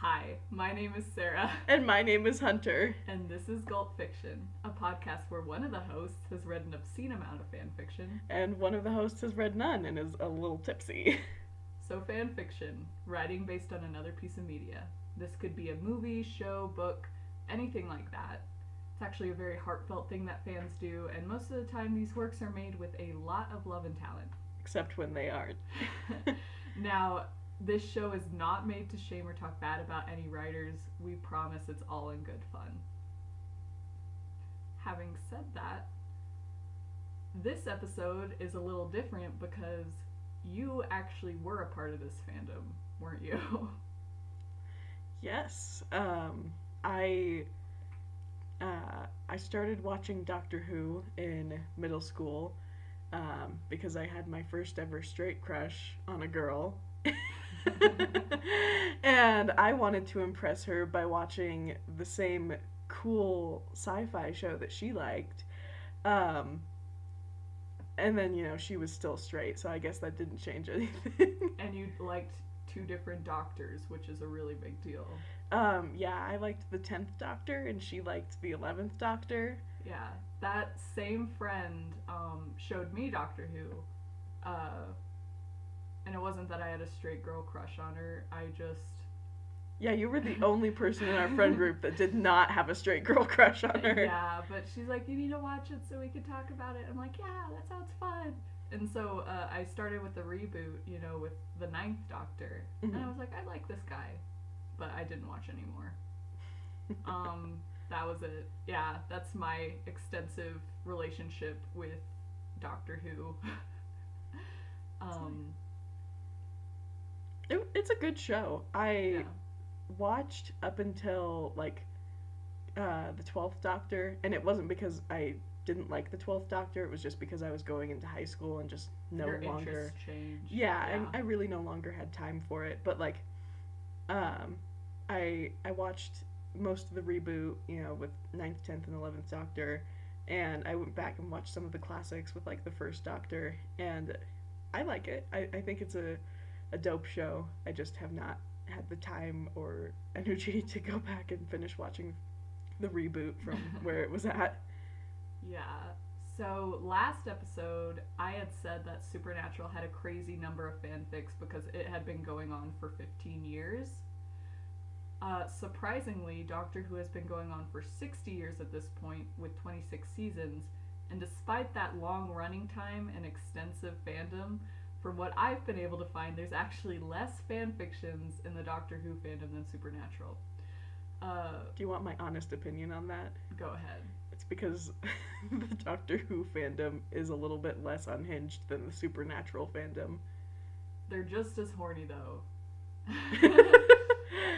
Hi, my name is Sarah, And my name is Hunter. and this is Gulp Fiction, a podcast where one of the hosts has read an obscene amount of fan fiction. And one of the hosts has read none and is a little tipsy. So, fan fiction, writing based on another piece of media. This could be a movie, show, book, anything like that. It's actually a very heartfelt thing that fans do, and most of the time, these works are made with a lot of love and talent. Except when they aren't. now, this show is not made to shame or talk bad about any writers. We promise it's all in good fun. Having said that, this episode is a little different because you actually were a part of this fandom, weren't you? Yes. Um, I uh, I started watching Doctor Who in middle school um, because I had my first ever straight crush on a girl. and I wanted to impress her by watching the same cool sci-fi show that she liked. Um, and then, you know, she was still straight, so I guess that didn't change anything. and you liked two different doctors, which is a really big deal. Um, yeah, I liked the 10th Doctor and she liked the 11th Doctor. Yeah, that same friend um, showed me Doctor Who. Uh, and it wasn't that I had a straight girl crush on her. I just Yeah, you were the only person in our friend group that did not have a straight girl crush on her. Yeah, but she's like, you need to watch it so we can talk about it. I'm like, yeah, that sounds fun. And so uh, I started with the reboot, you know, with the Ninth Doctor, and I Mhm. was like, I like this guy, but I didn't watch anymore. um, that was it. Yeah, that's my extensive relationship with Doctor Who. um, It, it's a good show. I yeah. watched up until like uh, the 12th Doctor, and it wasn't because I didn't like the 12th Doctor, it was just because I was going into high school and just no Your longer. interests change. Yeah, and I really no longer had time for it. But like, um, I I watched most of the reboot, you know, with 9th, 10th, and 11th Doctor, and I went back and watched some of the classics with like the first Doctor, and I like it. I, I think it's a, a dope show. I just have not had the time or energy to go back and finish watching the reboot from where it was at. Yeah. So last episode, I had said that Supernatural had a crazy number of fanfics because it had been going on for 15 years. Uh, surprisingly, Doctor Who has been going on for 60 years at this point with 26 seasons, and despite that long running time and extensive fandom, from what I've been able to find, there's actually less fanfictions in the Doctor Who fandom than Supernatural. Uh, Do you want my honest opinion on that? go ahead. It's because the Doctor Who fandom is a little bit less unhinged than the Supernatural fandom. They're just as horny though.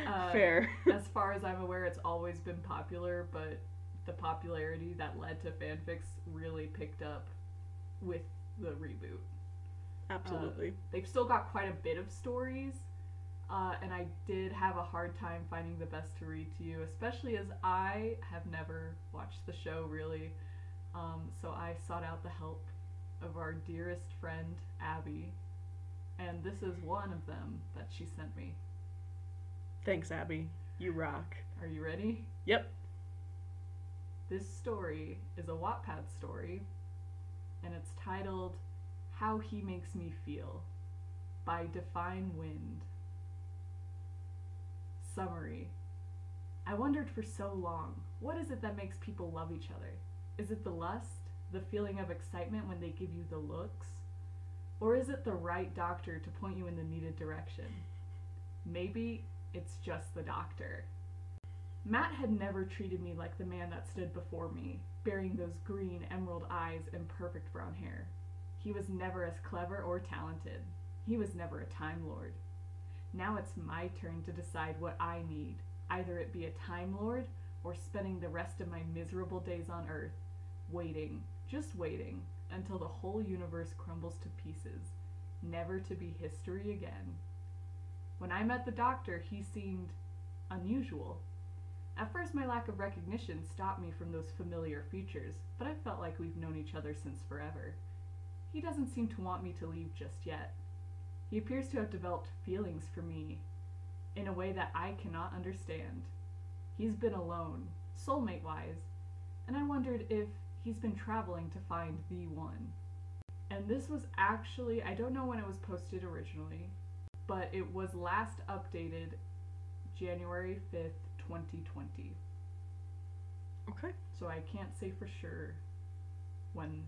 Uh, Fair. as far as I'm aware, it's always been popular, but the popularity that led to fanfics really picked up with the reboot. Absolutely. They've still got quite a bit of stories, uh, and I did have a hard time finding the best to read to you, especially as I have never watched the show really. Um, so I sought out the help of our dearest friend, Abby, and this is one of them that she sent me. Thanks, Abby. You rock. Are you ready? Yep. This story is a Wattpad story, and it's titled How He Makes Me Feel by Define Wind. Summary I wondered for so long what is it that makes people love each other? Is it the lust, the feeling of excitement when they give you the looks? Or is it the right doctor to point you in the needed direction? Maybe it's just the doctor. Matt had never treated me like the man that stood before me, bearing those green emerald eyes and perfect brown hair. He was never as clever or talented. He was never a Time Lord. Now it's my turn to decide what I need, either it be a Time Lord or spending the rest of my miserable days on Earth, waiting, just waiting, until the whole universe crumbles to pieces, never to be history again. When I met the doctor, he seemed unusual. At first, my lack of recognition stopped me from those familiar features, but I felt like we've known each other since forever. He doesn't seem to want me to leave just yet. He appears to have developed feelings for me. in a way that I cannot understand. He's been alone, soulmate wise, and I wondered if he's been traveling to find the one. And this was actually, I don't know when it was posted originally, but it was last updated January 5th, 2020. Okay. So I can't say for sure when,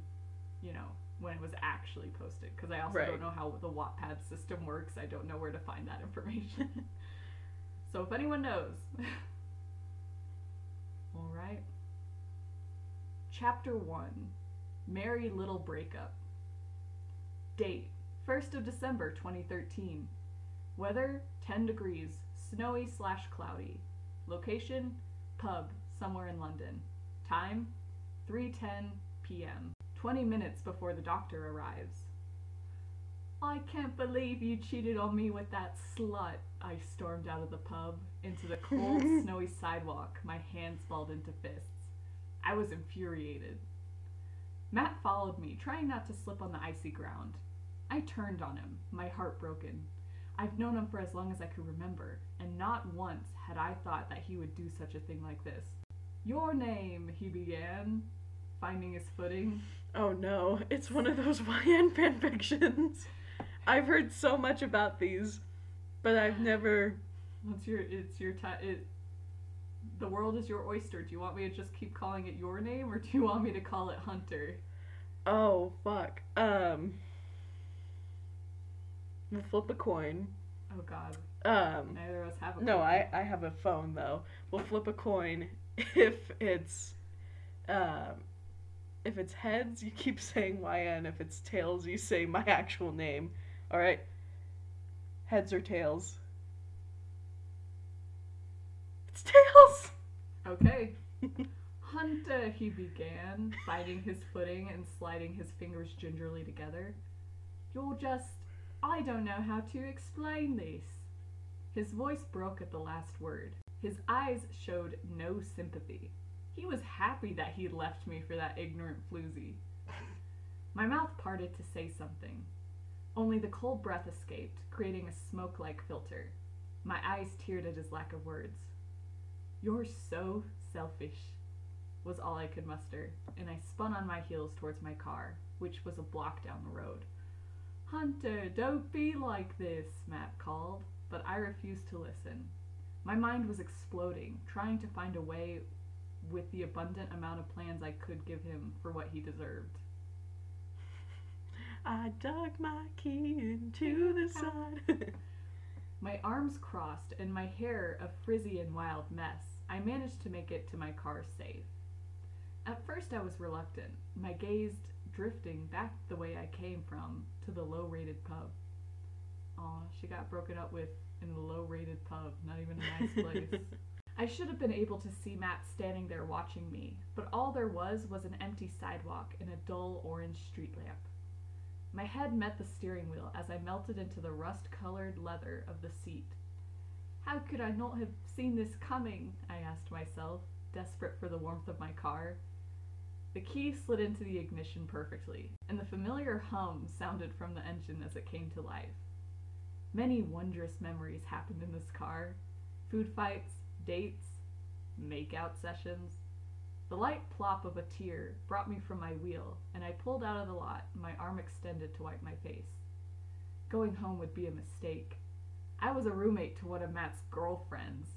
you know, when it was actually posted because I also Right. don't know how the Wattpad system works. I don't know where to find that information. so if anyone knows. All right. Chapter 1 Merry Little Breakup. Date 1st of December 2013. Weather 10 degrees, snowy slash cloudy. Location pub somewhere in London. Time 3:10 p.m. 20 minutes before the doctor arrives. I can't believe you cheated on me with that slut. I stormed out of the pub into the cold, snowy sidewalk, my hands balled into fists. I was infuriated. Matt followed me, trying not to slip on the icy ground. I turned on him, my heart broken. I've known him for as long as I could remember, and not once had I thought that he would do such a thing like this. Your name, he began, finding his footing. Oh no, it's one of those YN fanfictions. I've heard so much about these, but I've never. What's your? It's your ti It. The world is your oyster. Do you want me to just keep calling it your name, or do you want me to call it Hunter? Oh fuck. Um. We'll flip a coin. Oh God, Um. neither of us have a. No. I I have a phone though. We'll flip a coin if it's, um, if it's heads, you keep saying YN. If it's tails, you say my actual name. All right. Heads or tails? It's tails. Okay. Hunter, he began, finding his footing and sliding his fingers gingerly together. You're just. I don't know how to explain this. His voice broke at the last word. His eyes showed no sympathy. He was happy that he'd left me for that ignorant floozy. My mouth parted to say something. Only the cold breath escaped, creating a smoke like filter. My eyes teared at his lack of words. You're so selfish, was all I could muster, and I spun on my heels towards my car, which was a block down the road. Hunter, don't be like this, Matt called, but I refused to listen. My mind was exploding, trying to find a way with the abundant amount of plans I could give him for what he deserved. I dug my key into the side. My arms crossed and my hair a frizzy and wild mess. I managed to make it to my car safe. At first, I was reluctant, my gaze drifting back the way I came from to the low rated pub. Aw, she got broken up with in a low rated pub, not even a nice place. I should have been able to see Matt standing there watching me, but all there was was an empty sidewalk and a dull orange street lamp. My head met the steering wheel as I melted into the rust colored leather of the seat. How could I not have seen this coming? I asked myself, desperate for the warmth of my car. The key slid into the ignition perfectly, and the familiar hum sounded from the engine as it came to life. Many wondrous memories happened in this car food fights, dates, make-out sessions. The light plop of a tear brought me from my wheel, and I pulled out of the lot, my arm extended to wipe my face. Going home would be a mistake. I was a roommate to one of Matt's girlfriends.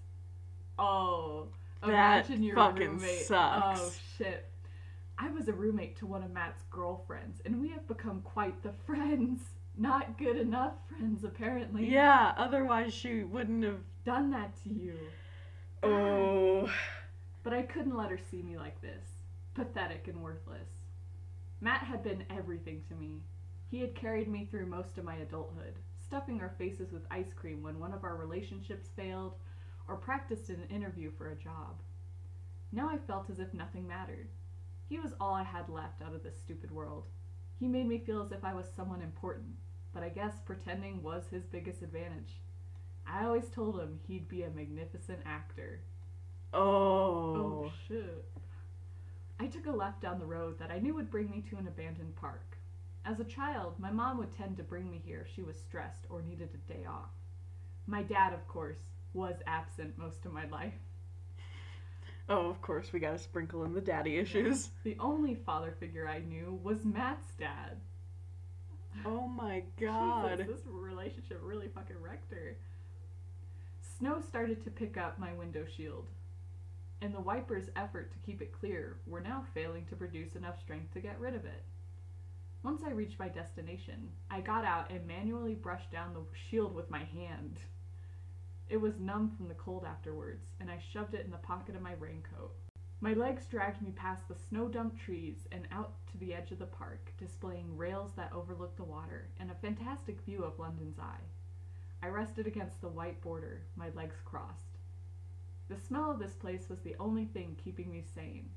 Oh, That imagine your fucking roommate. Oh, sucks. Oh shit. I was a roommate to one of Matt's girlfriends, and we have become quite the friends. Not good enough friends, apparently. yeah, otherwise she wouldn't have. Done that to you. Oh. But I couldn't let her see me like this. Pathetic and worthless. Matt had been everything to me. He had carried me through most of my adulthood, stuffing our faces with ice cream when one of our relationships failed, or practiced an interview for a job. Now I felt as if nothing mattered. He was all I had left out of this stupid world. He made me feel as if I was someone important, but I guess pretending was his biggest advantage. I always told him he'd be a magnificent actor. Oh. Oh shit. I took a left down the road that I knew would bring me to an abandoned park. As a child, my mom would tend to bring me here if she was stressed or needed a day off. My dad, of course, was absent most of my life. Oh, of course, we gotta sprinkle in the daddy issues. The only father figure I knew was Matt's dad. Oh my god. Jesus, this relationship really fucking wrecked her. Snow started to pick up my window shield, and the wiper's effort to keep it clear were now failing to produce enough strength to get rid of it. Once I reached my destination, I got out and manually brushed down the shield with my hand. It was numb from the cold afterwards, and I shoved it in the pocket of my raincoat. My legs dragged me past the snow dumped trees and out to the edge of the park, displaying rails that overlooked the water and a fantastic view of London's Eye. I rested against the white border, my legs crossed. The smell of this place was the only thing keeping me sane.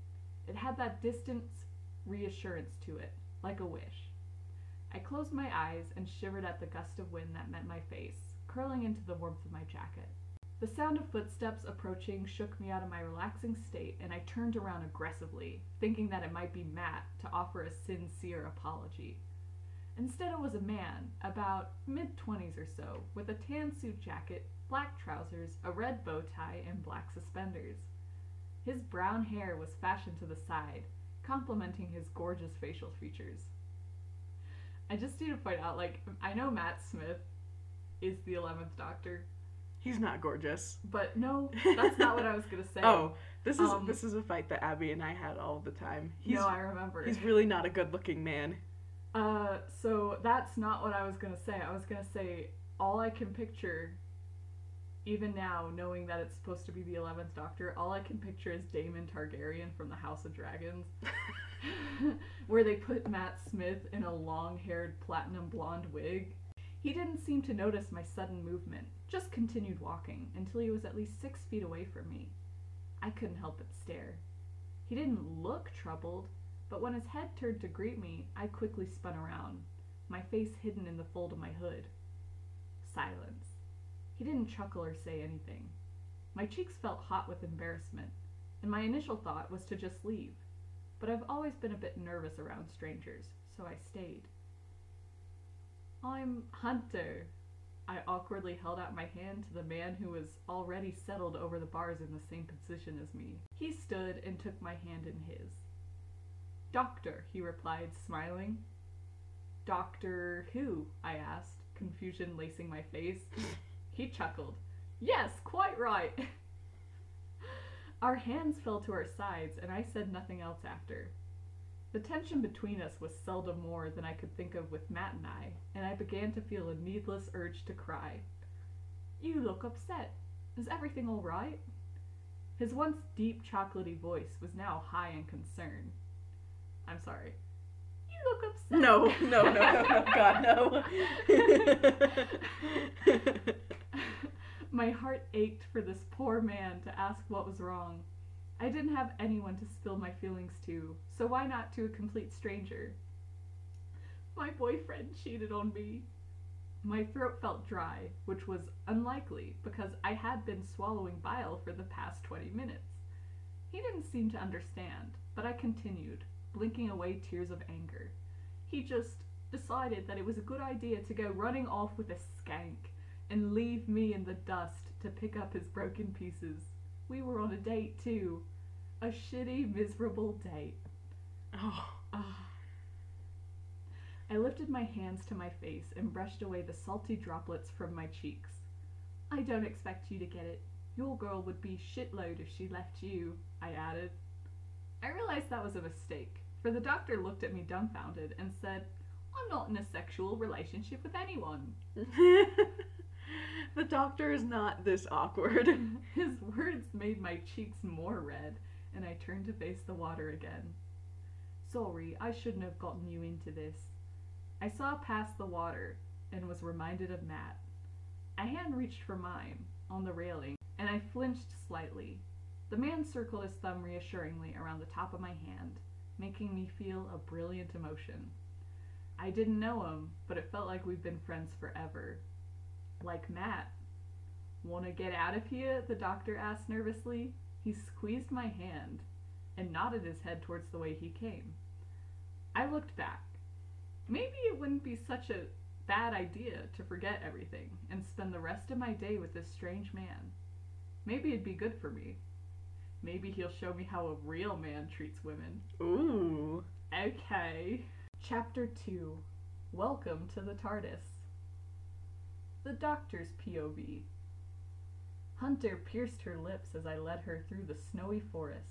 It had that distant reassurance to it, like a wish. I closed my eyes and shivered at the gust of wind that met my face, curling into the warmth of my jacket. The sound of footsteps approaching shook me out of my relaxing state, and I turned around aggressively, thinking that it might be Matt to offer a sincere apology. Instead, it was a man, about mid twenties or so, with a tan suit jacket, black trousers, a red bow tie, and black suspenders. His brown hair was fashioned to the side, complementing his gorgeous facial features. I just need to point out, like, I know Matt Smith is the 11th Doctor, He's not gorgeous. but no, that's not what I was gonna say. Oh, this is Um, this is a fight that Abby and I had all the time. He's no, I remember. he's really not a good-looking man. Uh, so that's not what I was gonna say. I was gonna say all I can picture, even now, knowing that it's supposed to be the Eleventh Doctor, all I can picture is Daemon Targaryen from the House of Dragons, where they put Matt Smith in a long-haired platinum blonde wig. He didn't seem to notice my sudden movement, just continued walking until he was at least six feet away from me. I couldn't help but stare. He didn't look troubled, but when his head turned to greet me, I quickly spun around, my face hidden in the fold of my hood. Silence. He didn't chuckle or say anything. My cheeks felt hot with embarrassment, and my initial thought was to just leave. But I've always been a bit nervous around strangers, so I stayed. I'm Hunter. I awkwardly held out my hand to the man who was already settled over the bars in the same position as me. He stood and took my hand in his. Doctor, he replied, smiling. Doctor who? I asked, confusion lacing my face. He chuckled. Yes, quite right. our hands fell to our sides, and I said nothing else after. The tension between us was seldom more than I could think of with Matt and I, and I began to feel a needless urge to cry. You look upset. Is everything all right? His once deep, chocolatey voice was now high in concern. I'm sorry. You look upset. No, no, no, no, no, God, no. My heart ached for this poor man to ask what was wrong. I didn't have anyone to spill my feelings to, so why not to a complete stranger? My boyfriend cheated on me. My throat felt dry, which was unlikely because I had been swallowing bile for the past 20 minutes. He didn't seem to understand, but I continued, blinking away tears of anger. He just decided that it was a good idea to go running off with a skank and leave me in the dust to pick up his broken pieces. We were on a date too. A shitty, miserable date. oh, Ah. I lifted my hands to my face and brushed away the salty droplets from my cheeks. I don't expect you to get it. Your girl would be shitload if she left you, I added. I realized that was a mistake, for the doctor looked at me dumbfounded and said, I'm not in a sexual relationship with anyone. the doctor is not this awkward. His words made my cheeks more red, and I turned to face the water again. Sorry, I shouldn't have gotten you into this. I saw past the water and was reminded of Matt. A hand reached for mine, on the railing, and I flinched slightly. The man circled his thumb reassuringly around the top of my hand, making me feel a brilliant emotion. I didn't know him, but it felt like we've been friends forever. Like Matt. Wanna get out of here? the doctor asked nervously. He squeezed my hand and nodded his head towards the way he came. I looked back. Maybe it wouldn't be such a bad idea to forget everything and spend the rest of my day with this strange man. Maybe it'd be good for me. Maybe he'll show me how a real man treats women. Ooh. Okay. Chapter 2 Welcome to the TARDIS. The Doctor's POV. Hunter pierced her lips as I led her through the snowy forest.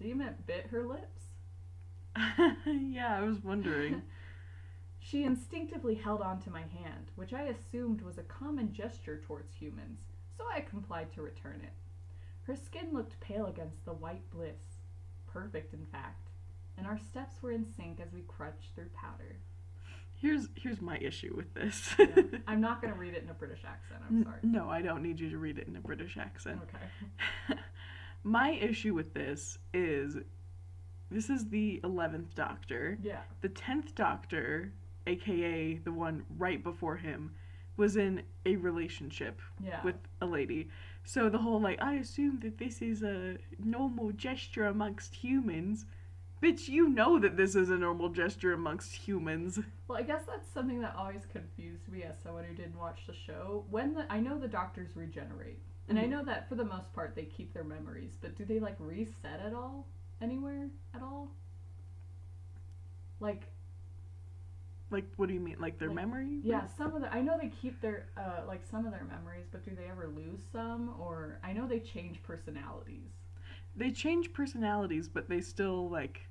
Do you meant bit her lips? yeah, I was wondering. She instinctively held on to my hand, which I assumed was a common gesture towards humans, so I complied to return it. Her skin looked pale against the white bliss, perfect in fact, and our steps were in sync as we crunched through powder. Here's here's my issue with this. Yeah. I'm not going to read it in a British accent, I'm sorry. No, I don't need you to read it in a British accent. Okay. my issue with this is this is the 11th Doctor. Yeah. The 10th Doctor, aka the one right before him, was in a relationship Yeah. with a lady. So the whole like, I assume that this is a normal gesture amongst humans. Bitch, you know that this is a normal gesture amongst humans. Well, I guess that's something that always confused me as someone who didn't watch the show. When the, I know the doctors regenerate, and I Mhm. know that for the most part they keep their memories, but do they like reset at all? Anywhere at all? Like, Like, what do you mean? Like their Like, memory? yeah, some of the I know they keep their uh like some of their memories, but do they ever lose some? Or I know they change personalities. They change personalities, but they still like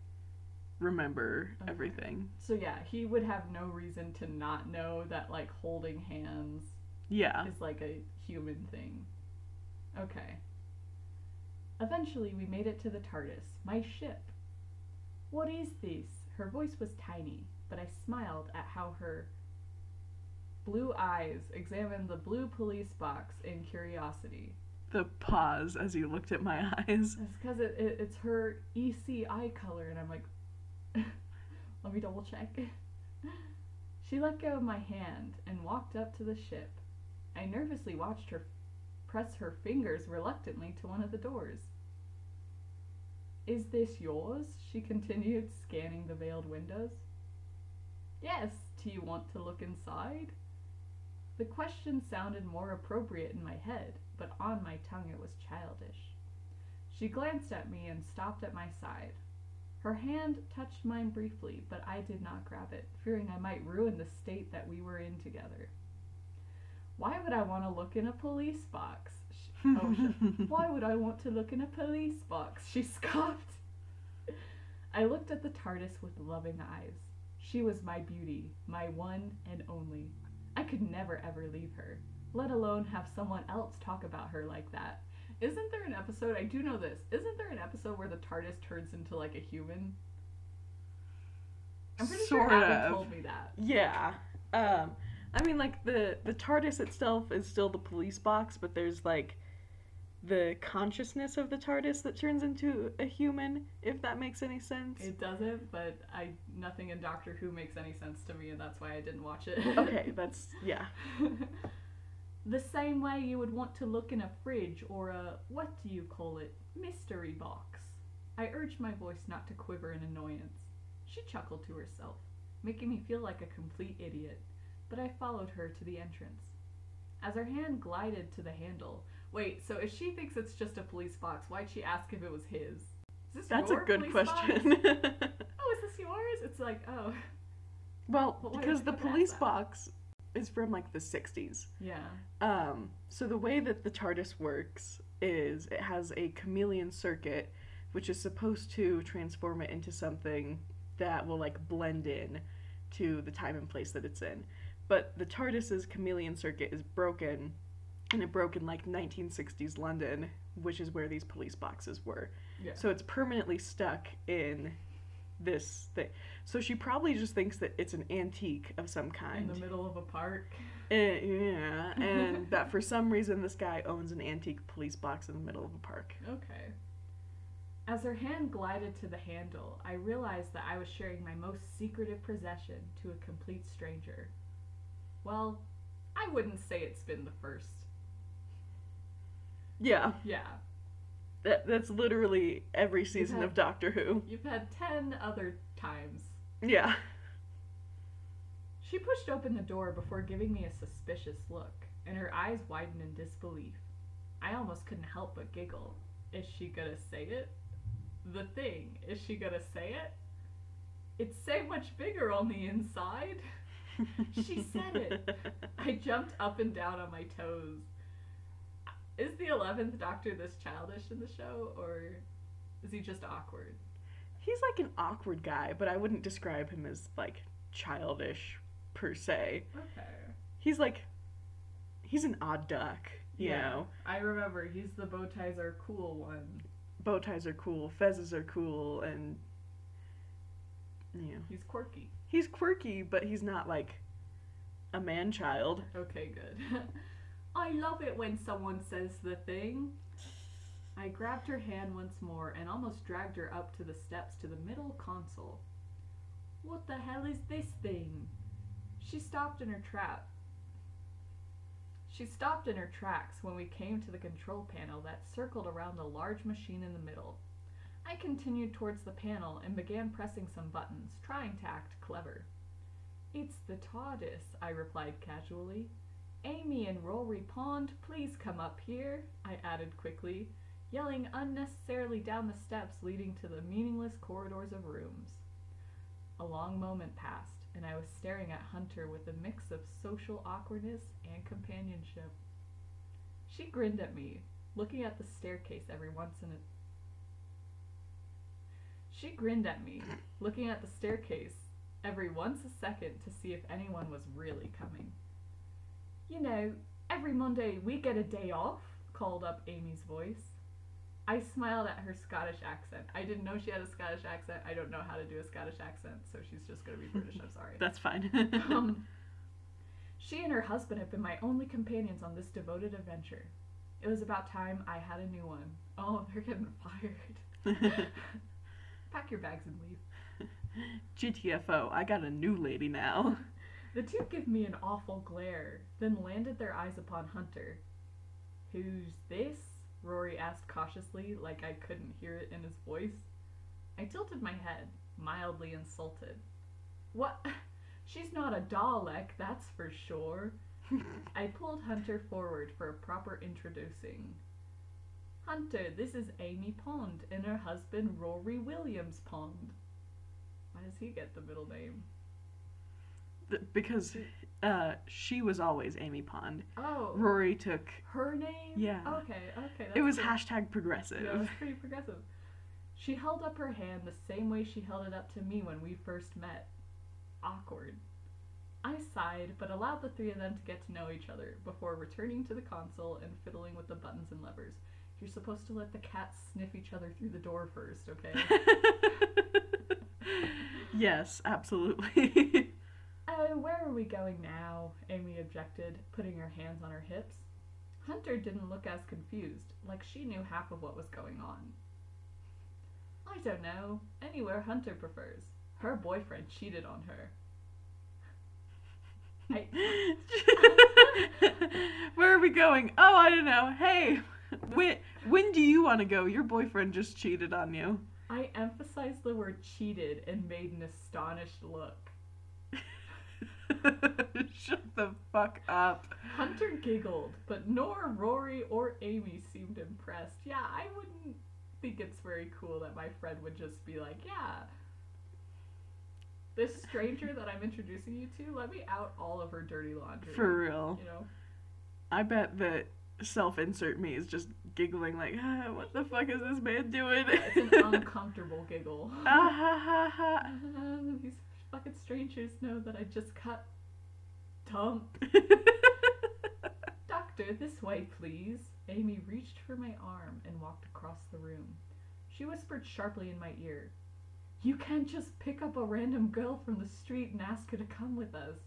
remember Okay. everything. So yeah, he would have no reason to not know that like holding hands Yeah. is like a human thing. Okay. Eventually, we made it to the TARDIS, my ship. What is this? Her voice was tiny, but I smiled at how her blue eyes examined the blue police box in curiosity. The pause as you looked at my eyes. It's because it, it, it's her EC eye color, and I'm like, let me double check. she let go of my hand and walked up to the ship. I nervously watched her press her fingers reluctantly to one of the doors. Is this yours? She continued, scanning the veiled windows. Yes, do you want to look inside? The question sounded more appropriate in my head, but on my tongue it was childish. She glanced at me and stopped at my side. Her hand touched mine briefly, but I did not grab it, fearing I might ruin the state that we were in together. Why would I want to look in a police box? Sh- oh, shit. Why would I want to look in a police box? She scoffed. I looked at the TARDIS with loving eyes. She was my beauty, my one and only. I could never ever leave her, let alone have someone else talk about her like that. Isn't there an episode? I do know this. Isn't there an episode where the TARDIS turns into like a human? I'm pretty Sort sure Abby of. told me that. Yeah. Um I mean like the the TARDIS itself is still the police box, but there's like the consciousness of the TARDIS that turns into a human, if that makes any sense. It doesn't, but I nothing in Doctor Who makes any sense to me, and that's why I didn't watch it. okay, that's yeah. the same way you would want to look in a fridge or a what do you call it mystery box. I urged my voice not to quiver in annoyance. She chuckled to herself, making me feel like a complete idiot, but I followed her to the entrance. As her hand glided to the handle, wait, so if she thinks it's just a police box, why'd she ask if it was his? Is this That's a good question. Oh, is this yours? It's like, oh, well, why because the police box is from like the 60s. yeah. Um, so the way that the TARDIS works is it has a chameleon circuit, which is supposed to transform it into something that will like blend in to the time and place that it's in. But the TARDIS's chameleon circuit is broken, and it broke in like 1960s London, which is where these police boxes were. Yeah. So it's permanently stuck in this thing. So she probably just thinks that it's an antique of some kind. in the middle of a park. Eh, yeah, and that for some reason this guy owns an antique police box in the middle of a park. Okay. As her hand glided to the handle, I realized that I was sharing my most secretive possession to a complete stranger. Well, I wouldn't say it's been the first. Yeah, Yeah, that, that's literally every season had- of Doctor Who. you've had ten other times. Yeah. She pushed open the door before giving me a suspicious look, and her eyes widened in disbelief. I almost couldn't help but giggle. Is she gonna say it? The thing, is she gonna say it? It's so much bigger on the inside. She said it. I jumped up and down on my toes. Is the 11th Doctor this childish in the show, or is he just awkward? He's like an awkward guy, but I wouldn't describe him as like childish per se. Okay. He's like he's an odd duck, you know. I remember he's the bow ties are cool one. Bow ties are cool, fezzes are cool, and you know He's quirky. he's quirky, but he's not like a man child. Okay, good. I love it when someone says the thing. I grabbed her hand once more and almost dragged her up to the steps to the middle console. What the hell is this thing? She stopped in her trap. She stopped in her tracks when we came to the control panel that circled around the large machine in the middle. I continued towards the panel and began pressing some buttons, trying to act clever. It's the TARDIS, I replied casually. Amy and Rory Pond, please come up here, I added quickly, yelling unnecessarily down the steps leading to the meaningless corridors of rooms. A long moment passed, and I was staring at Hunter with a mix of social awkwardness and companionship. She grinned at me, looking at the staircase every once in a She grinned at me, looking at the staircase every once a second to see if anyone was really coming. You know, every Monday we get a day off, called up Amy's voice. I smiled at her Scottish accent. I didn't know she had a Scottish accent. I don't know how to do a Scottish accent, so she's just gonna be British. I'm sorry. That's fine. um, she and her husband have been my only companions on this devoted adventure. It was about time I had a new one. Oh, they're getting fired. Pack your bags and leave. GTFO, I got a new lady now. The two give me an awful glare, then landed their eyes upon Hunter. Who's this? Rory asked cautiously, like I couldn't hear it in his voice. I tilted my head, mildly insulted. What? She's not a Dalek, that's for sure. I pulled Hunter forward for a proper introducing. Hunter, this is Amy Pond and her husband Rory Williams Pond. Why does he get the middle name? Because uh, she was always Amy Pond. Oh, Rory took. her name? Yeah. Okay, okay. It was good. hashtag progressive. Yeah, it was pretty progressive. She held up her hand the same way she held it up to me when we first met. Awkward. I sighed, but allowed the three of them to get to know each other before returning to the console and fiddling with the buttons and levers. You're supposed to let the cats sniff each other through the door first, okay? yes, absolutely. Oh, where are we going now? Amy objected, putting her hands on her hips. Hunter didn't look as confused, like she knew half of what was going on. I don't know. Anywhere Hunter prefers. Her boyfriend cheated on her. Where are we going? Oh, I don't know. Hey, when when do you want to go? Your boyfriend just cheated on you. I emphasized the word cheated and made an astonished look. Shut the fuck up. Hunter giggled, but nor Rory or Amy seemed impressed. Yeah, I wouldn't think it's very cool that my friend would just be like, yeah. This stranger that I'm introducing you to, let me out all of her dirty laundry. For real. You know? I bet that self-insert me is just giggling like, ah, what the fuck is this man doing? It's an uncomfortable giggle. ah ha ha ha. fucking strangers know that I just cut tongue. Doctor, this way, please. Amy reached for my arm and walked across the room. She whispered sharply in my ear, You can't just pick up a random girl from the street and ask her to come with us.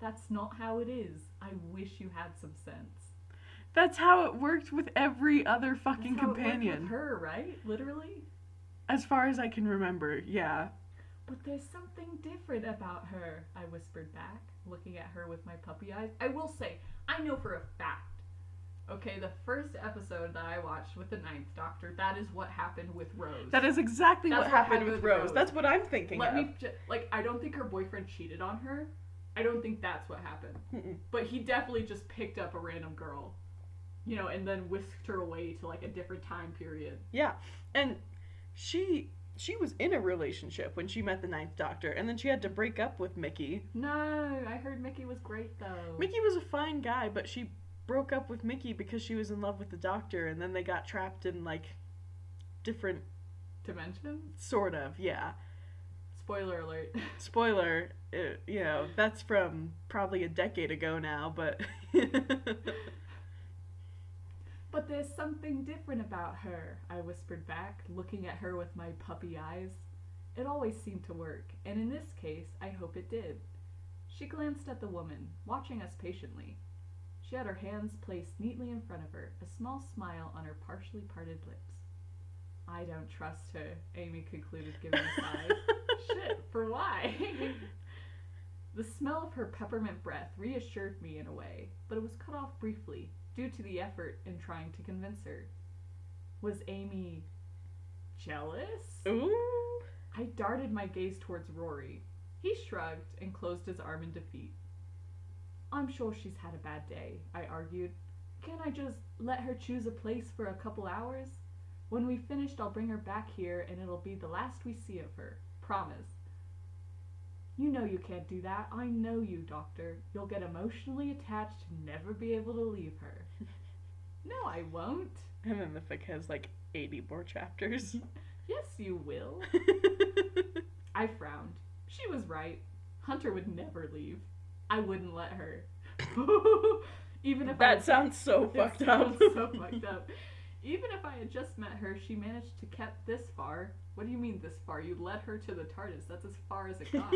That's not how it is. I wish you had some sense. That's how it worked with every other fucking That's how it worked companion. with her, right? Literally? As far as I can remember, yeah. But there's something different about her, I whispered back, looking at her with my puppy eyes. I will say, I know for a fact. Okay, the first episode that I watched with the Ninth Doctor, that is what happened with Rose. That is exactly what what happened happened with with Rose. Rose. That's what I'm thinking Let of. me, ju- like, I don't think her boyfriend cheated on her. I don't think that's what happened. Mm-mm. But he definitely just picked up a random girl. You know, and then whisked her away to like a different time period. Yeah, and she she was in a relationship when she met the Ninth Doctor, and then she had to break up with Mickey. No, I heard Mickey was great though. Mickey was a fine guy, but she broke up with Mickey because she was in love with the Doctor, and then they got trapped in like different Dimension? sort of yeah. Spoiler alert. Spoiler, it, you know that's from probably a decade ago now, but But there's something different about her, I whispered back, looking at her with my puppy eyes. It always seemed to work, and in this case, I hope it did. She glanced at the woman, watching us patiently. She had her hands placed neatly in front of her, a small smile on her partially parted lips. I don't trust her, Amy concluded, giving a sigh. Shit, for why? the smell of her peppermint breath reassured me in a way, but it was cut off briefly due to the effort in trying to convince her. Was Amy jealous? ooh, I darted my gaze towards Rory. He shrugged and closed his arm in defeat. I'm sure she's had a bad day, I argued. Can't I just let her choose a place for a couple hours? When we've finished, I'll bring her back here and it'll be the last we see of her. Promise. You know you can't do that. I know you, Doctor. You'll get emotionally attached and never be able to leave her. no, I won't. and then the fic has like eighty more chapters. Yes, you will. I frowned. She was right. Hunter would never leave. I wouldn't let her. Even if I that sounds so fucked up. so fucked up. Even if I had just met her, she managed to get this far. What do you mean this far? You led her to the TARDIS. That's as far as it got.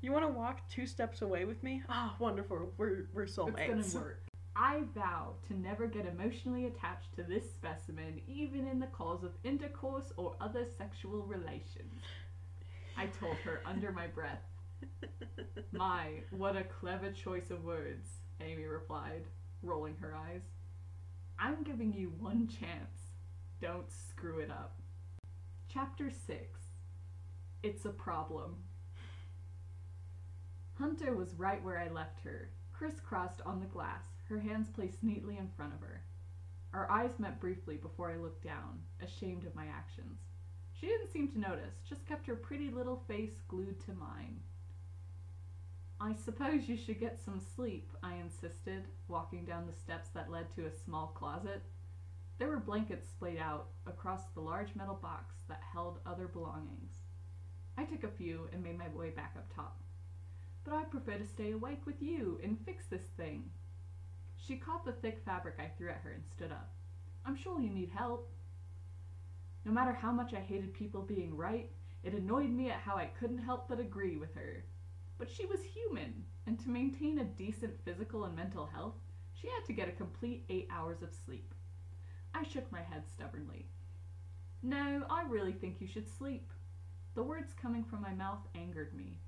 you want to walk two steps away with me? Ah, wonderful. We're we're it's gonna work. I vow to never get emotionally attached to this specimen, even in the cause of intercourse or other sexual relations. I told her under my breath. My, what a clever choice of words, Amy replied, rolling her eyes. I'm giving you one chance. Don't screw it up. Chapter 6 It's a Problem. Hunter was right where I left her, crisscrossed on the glass, her hands placed neatly in front of her. Our eyes met briefly before I looked down, ashamed of my actions. She didn't seem to notice, just kept her pretty little face glued to mine. I suppose you should get some sleep, I insisted, walking down the steps that led to a small closet. There were blankets splayed out across the large metal box that held other belongings. I took a few and made my way back up top. But I prefer to stay awake with you and fix this thing. She caught the thick fabric I threw at her and stood up. I'm sure you need help. No matter how much I hated people being right, it annoyed me at how I couldn't help but agree with her. But she was human, and to maintain a decent physical and mental health, she had to get a complete eight hours of sleep. I shook my head stubbornly. No, I really think you should sleep. The words coming from my mouth angered me.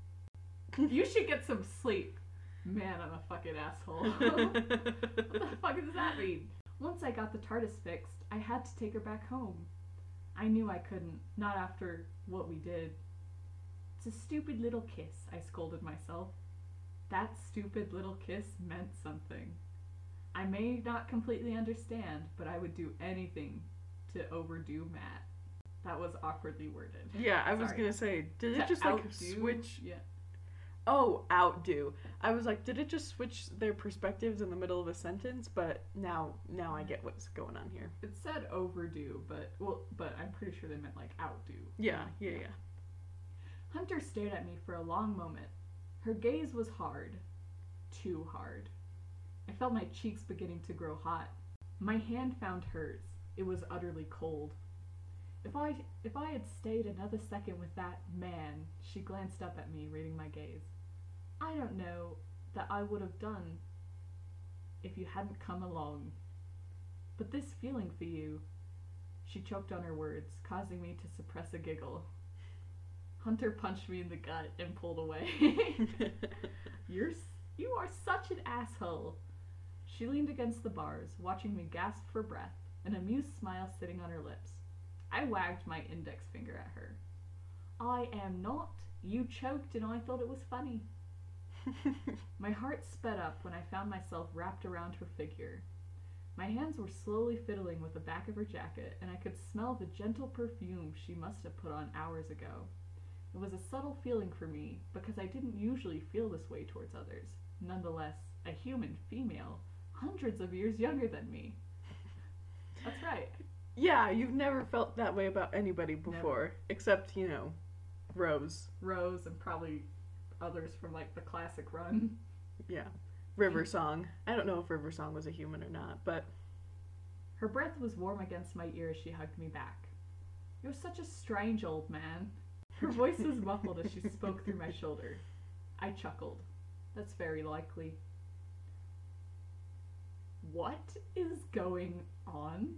You should get some sleep. Man, I'm a fucking asshole. what the fuck does that mean? Once I got the TARDIS fixed, I had to take her back home. I knew I couldn't, not after what we did. A stupid little kiss, I scolded myself. That stupid little kiss meant something. I may not completely understand, but I would do anything to overdo Matt. That was awkwardly worded. yeah, I was Sorry. gonna say, did To it just like outdo- switch? Yeah. Oh, outdo. I was like, did it just switch their perspectives in the middle of a sentence? But now, now I get what's going on here. It said overdue, but well, but I'm pretty sure they meant like outdo. Yeah, yeah, yeah. Hunter stared at me for a long moment. Her gaze was hard. Too hard. I felt my cheeks beginning to grow hot. My hand found hers. It was utterly cold. If I if I had stayed another second with that man, she glanced up at me, reading my gaze. I don't know that I would have done if you hadn't come along. But this feeling for you, she choked on her words, causing me to suppress a giggle. Hunter punched me in the gut and pulled away. You're you are such an asshole. She leaned against the bars, watching me gasp for breath, an amused smile sitting on her lips. I wagged my index finger at her. I am not. You choked and I thought it was funny. My heart sped up when I found myself wrapped around her figure. My hands were slowly fiddling with the back of her jacket, and I could smell the gentle perfume she must have put on hours ago. It was a subtle feeling for me, because I didn't usually feel this way towards others. Nonetheless, a human female, hundreds of years younger than me. That's right. Yeah, you've never felt that way about anybody before, except, you know, Rose. Rose and probably others from like the classic run. Yeah. River Song. I don't know if River Song was a human or not, but Her breath was warm against my ear as she hugged me back. You're such a strange old man. Her voice was muffled as she spoke through my shoulder. I chuckled. That's very likely. What is going on?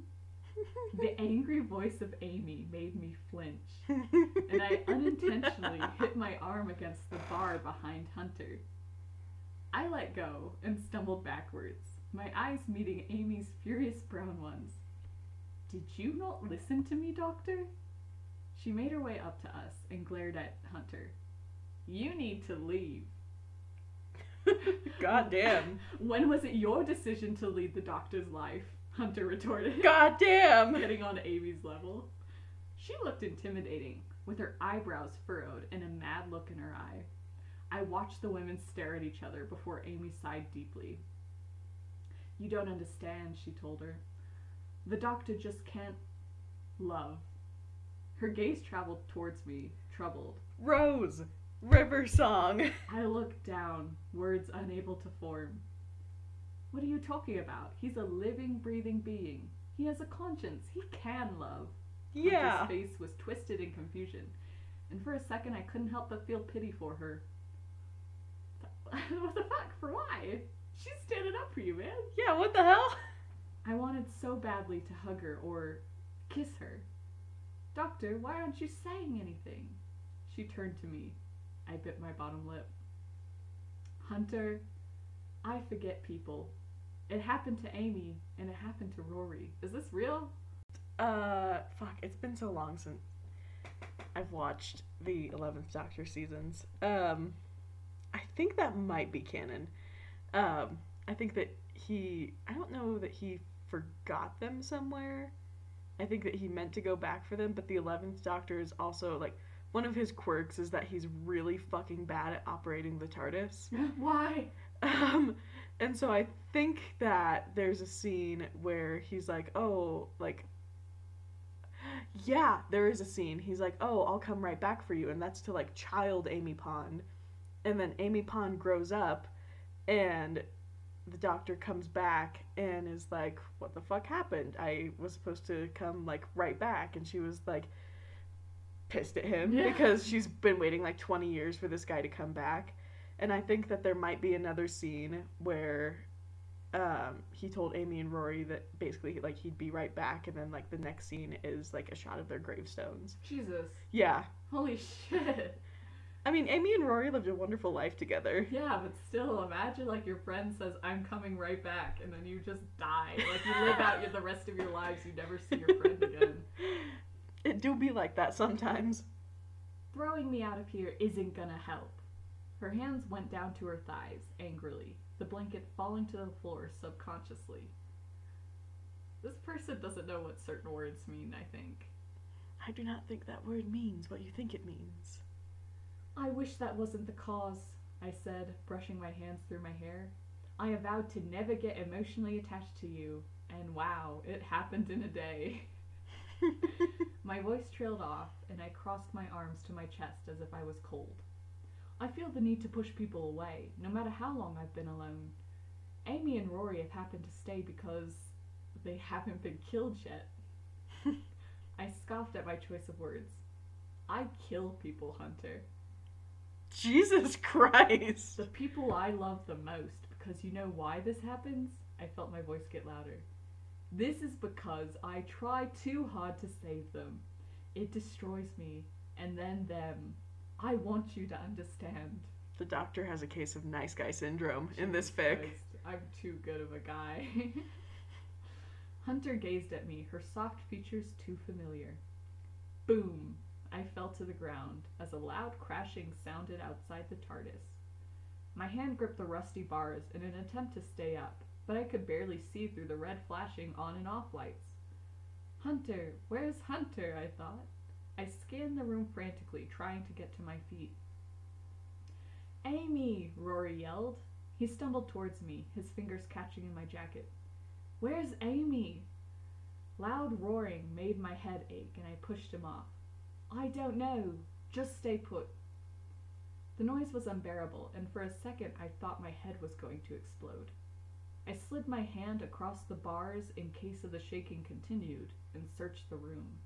The angry voice of Amy made me flinch, and I unintentionally hit my arm against the bar behind Hunter. I let go and stumbled backwards, my eyes meeting Amy's furious brown ones. Did you not listen to me, Doctor? She made her way up to us and glared at Hunter. You need to leave. God damn. When was it your decision to lead the doctor's life? Hunter retorted, God damn. getting on Amy's level. She looked intimidating, with her eyebrows furrowed and a mad look in her eye. I watched the women stare at each other before Amy sighed deeply. You don't understand, she told her. The doctor just can't love. Her gaze traveled towards me, troubled. Rose. River Song. I looked down, words unable to form. What are you talking about? He's a living, breathing being. He has a conscience. He can love. Yeah. Hunter's face was twisted in confusion, and for a second I couldn't help but feel pity for her. what the fuck? For why? She's standing up for you, man. Yeah, what the hell? I wanted so badly to hug her or kiss her. Doctor, why aren't you saying anything? She turned to me. I bit my bottom lip. Hunter, I forget people. It happened to Amy and it happened to Rory. Is this real? Uh, fuck, it's been so long since I've watched the 11th Doctor seasons. Um, I think that might be canon. Um, I think that he, I don't know that he forgot them somewhere. I think that he meant to go back for them, but the 11th Doctor is also, like, one of his quirks is that he's really fucking bad at operating the TARDIS. Why? Um, and so I think that there's a scene where he's like, oh, like, yeah, there is a scene. He's like, oh, I'll come right back for you. And that's to like child Amy Pond. And then Amy Pond grows up and the doctor comes back and is like, what the fuck happened? I was supposed to come like right back. And she was like, pissed at him Yeah. because she's been waiting like 20 years for this guy to come back. And I think that there might be another scene where um, he told Amy and Rory that basically like he'd be right back, and then like the next scene is like a shot of their gravestones. Jesus. Yeah, Holy shit. I mean Amy and Rory lived a wonderful life together. Yeah, but still, imagine like your friend says, I'm coming right back, and then you just die. Like you live out the rest of your lives, you never see your friend again. It do be like that sometimes. Throwing me out of here isn't gonna help. Her hands went down to her thighs, angrily, the blanket falling to the floor subconsciously. This person doesn't know what certain words mean, I think. I do not think that word means what you think it means. I wish that wasn't the cause, I said, brushing my hands through my hair. I have vowed to never get emotionally attached to you, and wow, it happened in a day. My voice trailed off, and I crossed my arms to my chest as if I was cold. I feel the need to push people away, no matter how long I've been alone. Amy and Rory have happened to stay because they haven't been killed yet. I scoffed at my choice of words. I kill people, Hunter. Jesus Christ. The people I love the most, because you know why this happens? I felt my voice get louder. This is because I try too hard to save them. It destroys me, and then them. I want you to understand. The doctor has a case of nice guy syndrome in this fic. Christ, I'm too good of a guy. Hunter gazed at me, her soft features too familiar. Boom! I fell to the ground as a loud crashing sounded outside the TARDIS. My hand gripped the rusty bars in an attempt to stay up, but I could barely see through the red flashing on and off lights. Hunter, where's Hunter? I thought. I scanned the room frantically, trying to get to my feet. Amy! Rory yelled. He stumbled towards me, his fingers catching in my jacket. Where's Amy? Loud roaring made my head ache, and I pushed him off. I don't know. Just stay put. The noise was unbearable, and for a second I thought my head was going to explode. I slid my hand across the bars in case of the shaking continued and searched the room.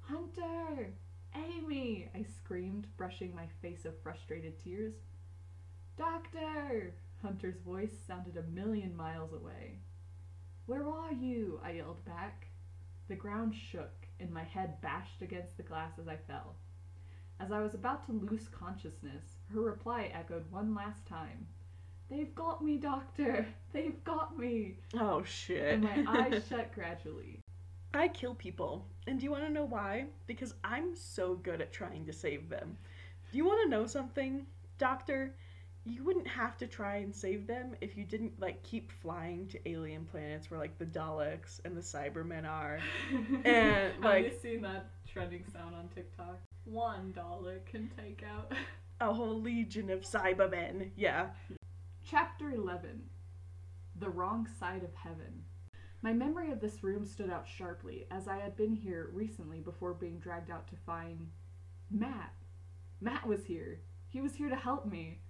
Hunter! Amy! I screamed, brushing my face of frustrated tears. Doctor! Hunter's voice sounded a million miles away. Where are you? I yelled back. The ground shook, and my head bashed against the glass as I fell. As I was about to lose consciousness, her reply echoed one last time. They've got me, Doctor! They've got me! Oh shit. And my eyes shut gradually. I kill people. And do you want to know why? Because I'm so good at trying to save them. Do you want to know something, Doctor? You wouldn't have to try and save them if you didn't like keep flying to alien planets where like the Daleks and the Cybermen are. And, Have you seen that trending sound on TikTok? One Dalek dollar can take out. A whole legion of Cybermen. Yeah. Chapter 11 The Wrong Side of Heaven. My memory of this room stood out sharply, as I had been here recently before being dragged out to find Matt. Matt was here. He was here to help me,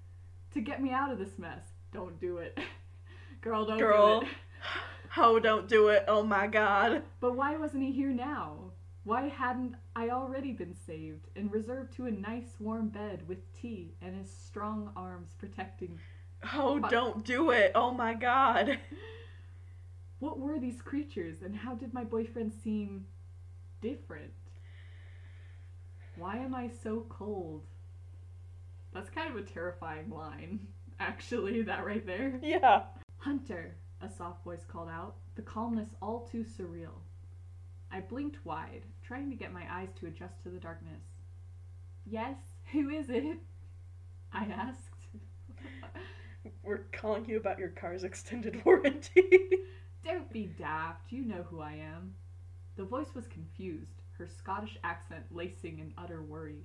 to get me out of this mess. Don't do it. Girl, don't Girl. do it. Oh, don't do it. Oh my god. But why wasn't he here now? Why hadn't I already been saved and reserved to a nice warm bed with tea and his strong arms protecting Oh, Fuck. don't do it. Oh my god. What were these creatures, and how did my boyfriend seem different? Why am I so cold? That's kind of a terrifying line, actually, that right there. Yeah. Hunter, a soft voice called out, the calmness all too surreal. I blinked wide, trying to get my eyes to adjust to the darkness. Yes, who is it? I asked. We're calling you about your car's extended warranty. Don't be daft, you know who I am. The voice was confused, her Scottish accent lacing in utter worry.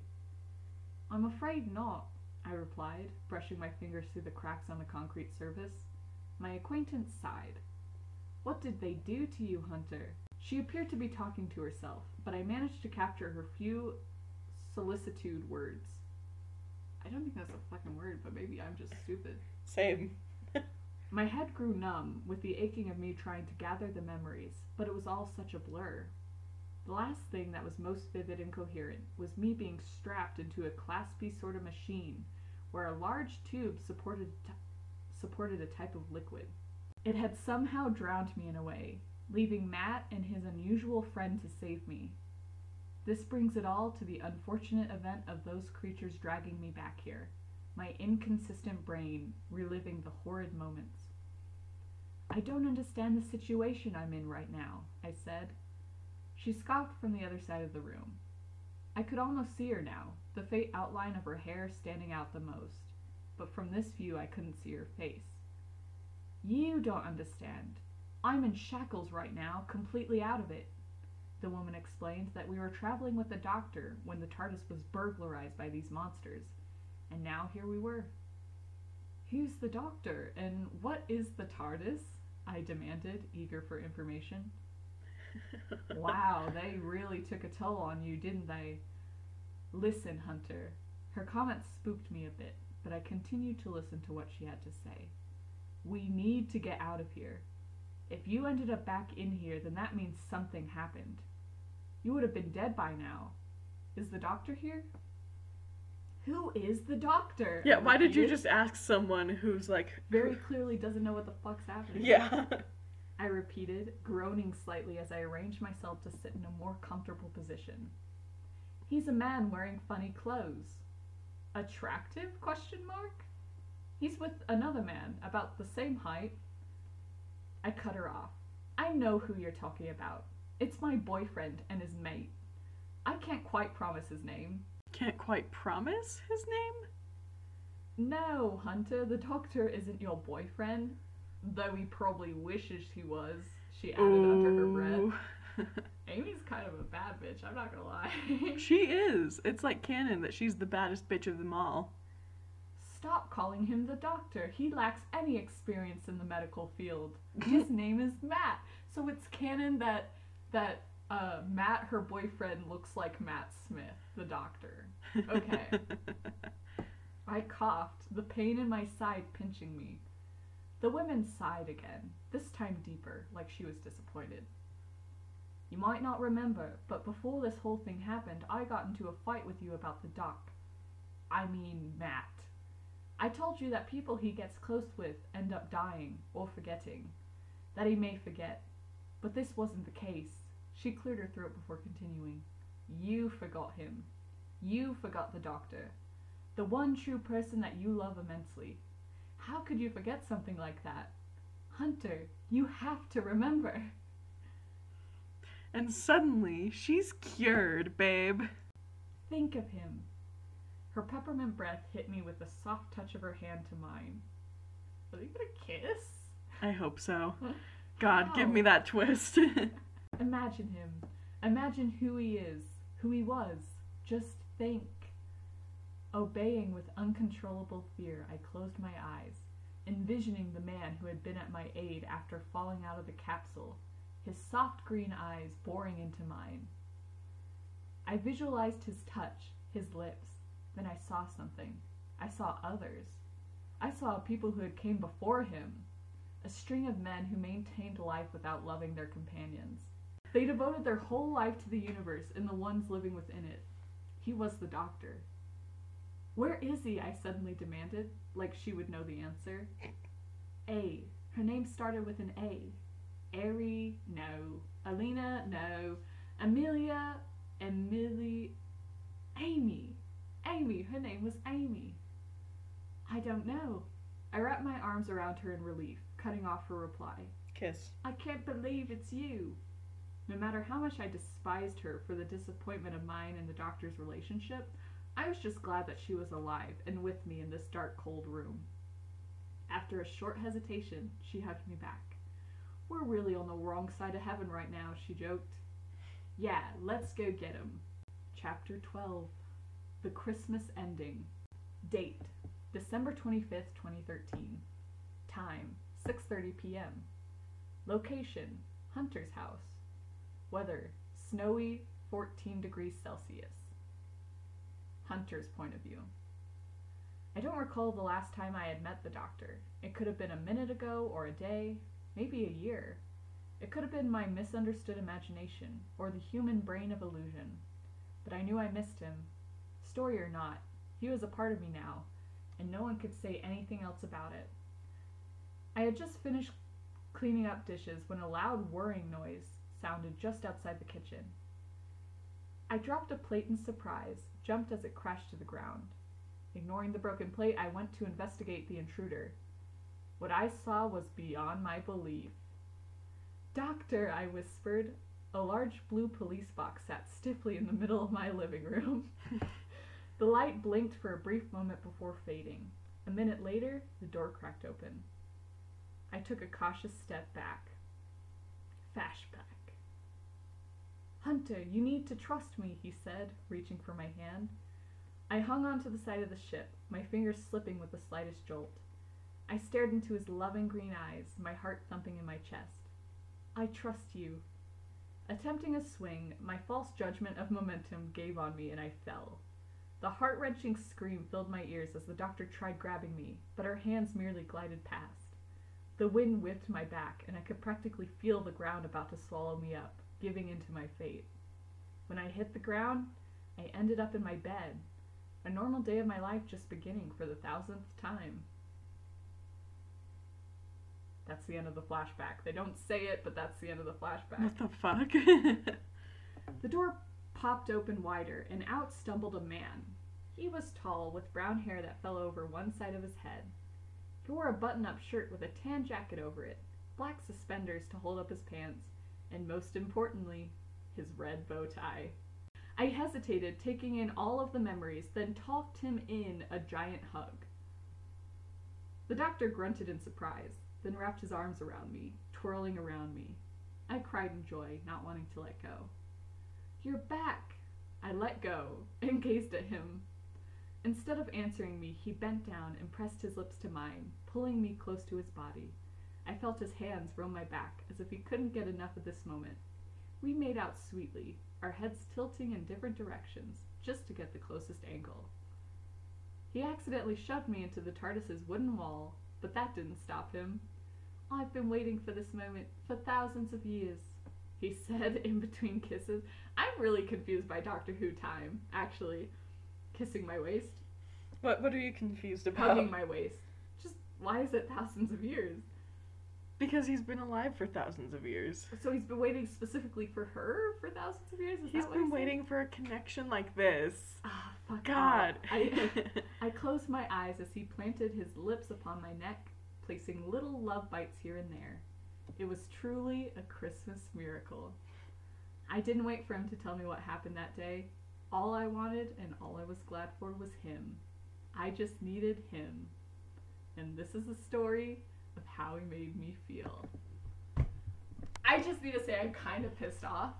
I'm afraid not, I replied, brushing my fingers through the cracks on the concrete surface. My acquaintance sighed. What did they do to you, Hunter? She appeared to be talking to herself, but I managed to capture her few solicitude words. I don't think that's a fucking word, but maybe I'm just stupid. Same. My head grew numb with the aching of me trying to gather the memories, but it was all such a blur. The last thing that was most vivid and coherent was me being strapped into a Class B sort of machine where a large tube supported, t- supported a type of liquid. It had somehow drowned me in a way, leaving Matt and his unusual friend to save me. This brings it all to the unfortunate event of those creatures dragging me back here my inconsistent brain reliving the horrid moments. I don't understand the situation I'm in right now, I said. She scoffed from the other side of the room. I could almost see her now, the faint outline of her hair standing out the most, but from this view I couldn't see her face. You don't understand. I'm in shackles right now, completely out of it. The woman explained that we were traveling with the doctor when the TARDIS was burglarized by these monsters, and now here we were. Who's the doctor, and what is the TARDIS? I demanded, eager for information. Wow, they really took a toll on you, didn't they? Listen, Hunter. Her comments spooked me a bit, but I continued to listen to what she had to say. We need to get out of here. If you ended up back in here, then that means something happened. You would have been dead by now. Is the doctor here? Who is the doctor? Yeah, why did you just ask someone who's like very clearly doesn't know what the fuck's happening? Yeah. I repeated, groaning slightly as I arranged myself to sit in a more comfortable position. He's a man wearing funny clothes. Attractive? Question mark. He's with another man about the same height. I cut her off. I know who you're talking about. It's my boyfriend and his mate. I can't quite promise his name. Can't quite promise his name? No, Hunter, the doctor isn't your boyfriend. though he probably wishes he was, she added under her breath. Amy's kind of a bad bitch, I'm not gonna lie. she is. It's like canon that she's the baddest bitch of them all. Stop calling him the doctor. He lacks any experience in the medical field. His name is Matt. So it's canon that that uh, Matt, her boyfriend, looks like Matt Smith, the doctor. Okay. I coughed, the pain in my side pinching me. The women sighed again, this time deeper, like she was disappointed. You might not remember, but before this whole thing happened, I got into a fight with you about the doc. I mean, Matt. I told you that people he gets close with end up dying or forgetting. That he may forget. But this wasn't the case. She cleared her throat before continuing. You forgot him. You forgot the doctor. The one true person that you love immensely. How could you forget something like that? Hunter, you have to remember. And suddenly, she's cured, babe. Think of him. Her peppermint breath hit me with a soft touch of her hand to mine. Are they gonna kiss? I hope so. God, give me that twist. Imagine him. Imagine who he is, who he was. Just think. Obeying with uncontrollable fear, I closed my eyes, envisioning the man who had been at my aid after falling out of the capsule, his soft green eyes boring into mine. I visualized his touch, his lips. Then I saw something. I saw others. I saw people who had came before him, a string of men who maintained life without loving their companions. They devoted their whole life to the universe and the ones living within it. He was the doctor. Where is he? I suddenly demanded, like she would know the answer. A. Her name started with an A. Ari, no. Alina, no. Amelia, Emily, Amy. Amy, her name was Amy. I don't know. I wrapped my arms around her in relief, cutting off her reply. Kiss. I can't believe it's you. No matter how much I despised her for the disappointment of mine and the doctor's relationship, I was just glad that she was alive and with me in this dark, cold room. After a short hesitation, she hugged me back. We're really on the wrong side of heaven right now, she joked. Yeah, let's go get 'em. Chapter 12 The Christmas Ending. Date December 25th, 2013. Time 6:30 p.m. Location Hunter's house. Weather snowy 14 degrees Celsius. Hunter's point of view. I don't recall the last time I had met the doctor. It could have been a minute ago or a day, maybe a year. It could have been my misunderstood imagination or the human brain of illusion. But I knew I missed him. Story or not, he was a part of me now, and no one could say anything else about it. I had just finished cleaning up dishes when a loud whirring noise sounded just outside the kitchen. I dropped a plate in surprise, jumped as it crashed to the ground. Ignoring the broken plate, I went to investigate the intruder. What I saw was beyond my belief. Doctor, I whispered. A large blue police box sat stiffly in the middle of my living room. the light blinked for a brief moment before fading. A minute later, the door cracked open. I took a cautious step back. Flashback. Hunter, you need to trust me, he said, reaching for my hand. I hung onto the side of the ship, my fingers slipping with the slightest jolt. I stared into his loving green eyes, my heart thumping in my chest. I trust you. Attempting a swing, my false judgment of momentum gave on me and I fell. The heart wrenching scream filled my ears as the doctor tried grabbing me, but her hands merely glided past. The wind whipped my back, and I could practically feel the ground about to swallow me up, giving in to my fate. When I hit the ground, I ended up in my bed, a normal day of my life just beginning for the thousandth time. That's the end of the flashback. They don't say it, but that's the end of the flashback. What the fuck? The door popped open wider, and out stumbled a man. He was tall, with brown hair that fell over one side of his head. He wore a button up shirt with a tan jacket over it, black suspenders to hold up his pants, and most importantly, his red bow tie. I hesitated, taking in all of the memories, then talked him in a giant hug. The doctor grunted in surprise. Then wrapped his arms around me, twirling around me. I cried in joy, not wanting to let go. You're back! I let go and gazed at him. Instead of answering me, he bent down and pressed his lips to mine, pulling me close to his body. I felt his hands roam my back as if he couldn't get enough of this moment. We made out sweetly, our heads tilting in different directions, just to get the closest angle. He accidentally shoved me into the TARDIS's wooden wall, but that didn't stop him. I've been waiting for this moment for thousands of years, he said in between kisses. I'm really confused by Doctor Who time, actually. Kissing my waist, What What are you confused about? hugging my waist. Just why is it thousands of years? Because he's been alive for thousands of years. So he's been waiting specifically for her for thousands of years? Is He's been waiting for a connection like this. Ah, fuck God. I, I closed my eyes as he planted his lips upon my neck, placing little love bites here and there. It was truly a Christmas miracle. I didn't wait for him to tell me what happened that day. All I wanted and all I was glad for was him. I just needed him. And this is the story of how he made me feel. I just need to say I'm kind of pissed off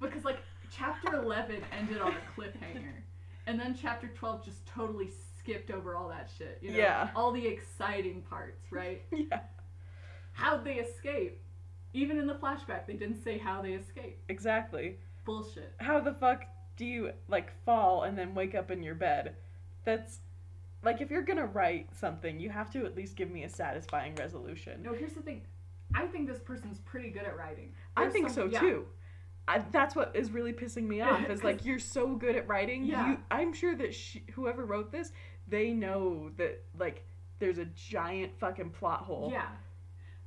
because like chapter 11 ended on a cliffhanger and then chapter 12 just totally skipped over all that shit, you know? Yeah. All the exciting parts, right? yeah, How'd they escape? Even in the flashback, they didn't say how they escaped. exactly. Bullshit. How the fuck do you like fall and then wake up in your bed? That's like if you're gonna write something, you have to at least give me a satisfying resolution. No, here's the thing. I think this person's pretty good at writing. I think some- so yeah. too. I, that's what is really pissing me off. is like you're so good at writing. Yeah. You, I'm sure that she, whoever wrote this, they know that like there's a giant fucking plot hole. Yeah.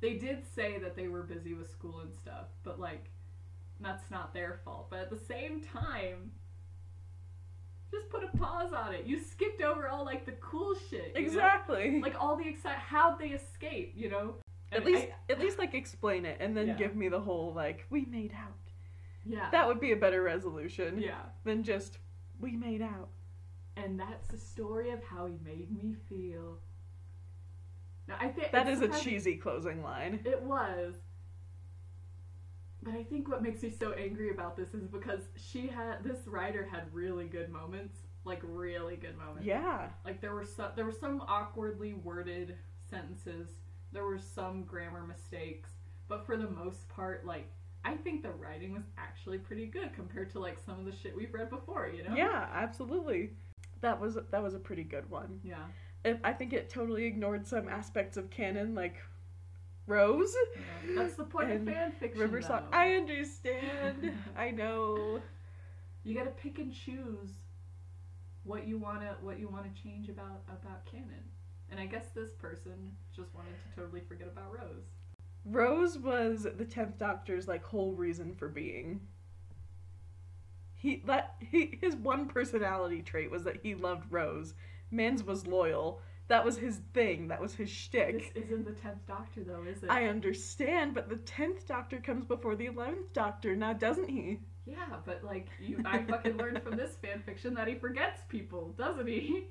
They did say that they were busy with school and stuff, but like that's not their fault. But at the same time, just put a pause on it. You skipped over all like the cool shit. you know? Exactly. Like all the excite how'd they escape, you know? at least I- at least like explain it and then Yeah. give me the whole like we made out. yeah. That would be a better resolution yeah. than just we made out. And that's the story of how he made me feel. Now I think That is a cheesy closing line. It was. But I think what makes me so angry about this is because she had this writer had really good moments, like really good moments. Yeah. Like there were some there were some awkwardly worded sentences. There were some grammar mistakes, but for the most part, like I think the writing was actually pretty good compared to like some of the shit we've read before. You know? Yeah, absolutely. That was that was a pretty good one. Yeah. It, I think it totally ignored some aspects of canon, like Rose, yeah. That's the point of fan fiction. River Song. I understand. I know. you gotta pick and choose what you wanna what you wanna change about about canon. And I guess this person just wanted to totally forget about Rose. Rose was the tenth Doctor's like whole reason for being. He that he his one personality trait was that he loved Rose. Mans was loyal. That was his thing. That was his shtick. This isn't the tenth Doctor though, is it? I understand, but the tenth Doctor comes before the eleventh Doctor now, doesn't he? yeah, but like you, I fucking learned from this fan fiction that he forgets people, doesn't he?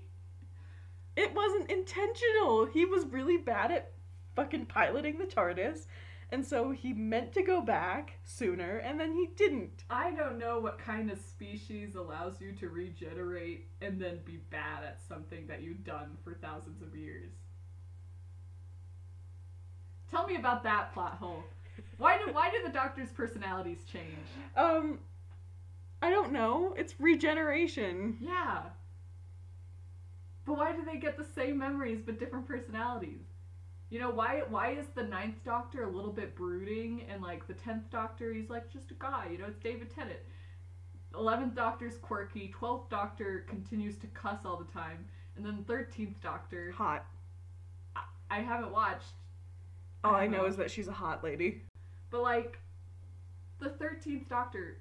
It wasn't intentional. He was really bad at fucking piloting the TARDIS, and so he meant to go back sooner, and then he didn't. I don't know what kind of species allows you to regenerate and then be bad at something that you've done for thousands of years. Tell me about that plot hole. Why do why do the Doctor's personalities change? Um, I don't know. It's regeneration. Yeah. But why do they get the same memories but different personalities? You know, why why is the ninth doctor a little bit brooding and like the tenth doctor he's like just a guy, you know, it's David Tennant. Eleventh doctor's quirky, twelfth doctor continues to cuss all the time, and then thirteenth doctor Hot. I haven't watched. All I don't know is that she's a hot lady. But like the thirteenth doctor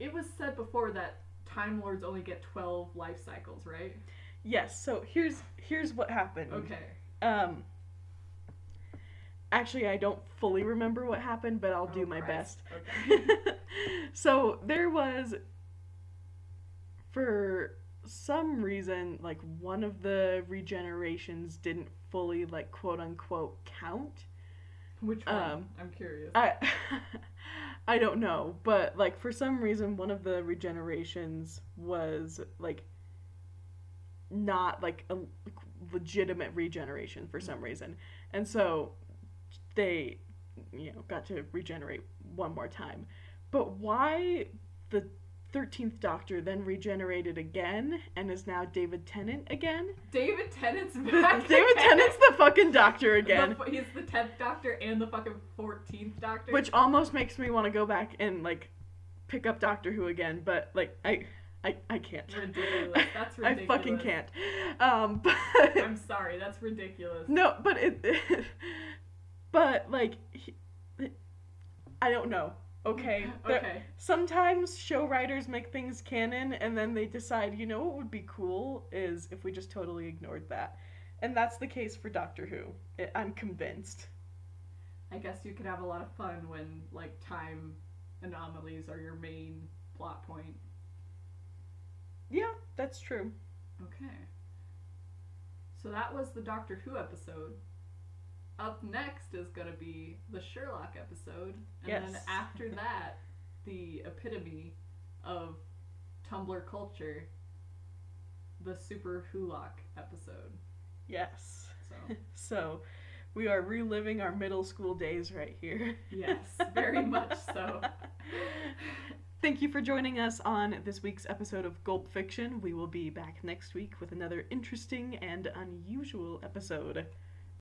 it was said before that Time Lords only get twelve life cycles, right? Yes. So here's here's what happened. Okay. Um. Actually, I don't fully remember what happened, but I'll do Oh, my Christ. best. Okay. so there was, for some reason, like one of the regenerations didn't fully like quote unquote count, Which one? Um, I'm curious. I I don't know, but like for some reason one of the regenerations was like not like a legitimate regeneration for some reason. And so they you know got to regenerate one more time. But why the 13th Doctor then regenerated again and is now David Tennant again? David Tennant's back. David. Tennant's the fucking doctor again. The- he's the tenth Doctor and the fucking fourteenth Doctor. which almost makes me want to go back and like pick up Doctor Who again, but like I I, I can't. ridiculous. That's ridiculous. I fucking can't. Um, but I'm sorry. That's ridiculous. no, but it, but like, he, I don't know. Okay. There- Okay. Sometimes show writers make things canon and then they decide, you know what would be cool is if we just totally ignored that. And that's the case for Doctor Who. I'm convinced. I guess you could have a lot of fun when like time anomalies are your main plot point. Yeah, that's true. Okay. So that was the Doctor Who episode. Up next is going to be the Sherlock episode. And then after that, the epitome of Tumblr culture, the Super Wholock episode. Yes. So, So, we are reliving our middle school days right here. yes, very much so. Thank you for joining us on this week's episode of Gulp Fiction. We will be back next week with another interesting and unusual episode.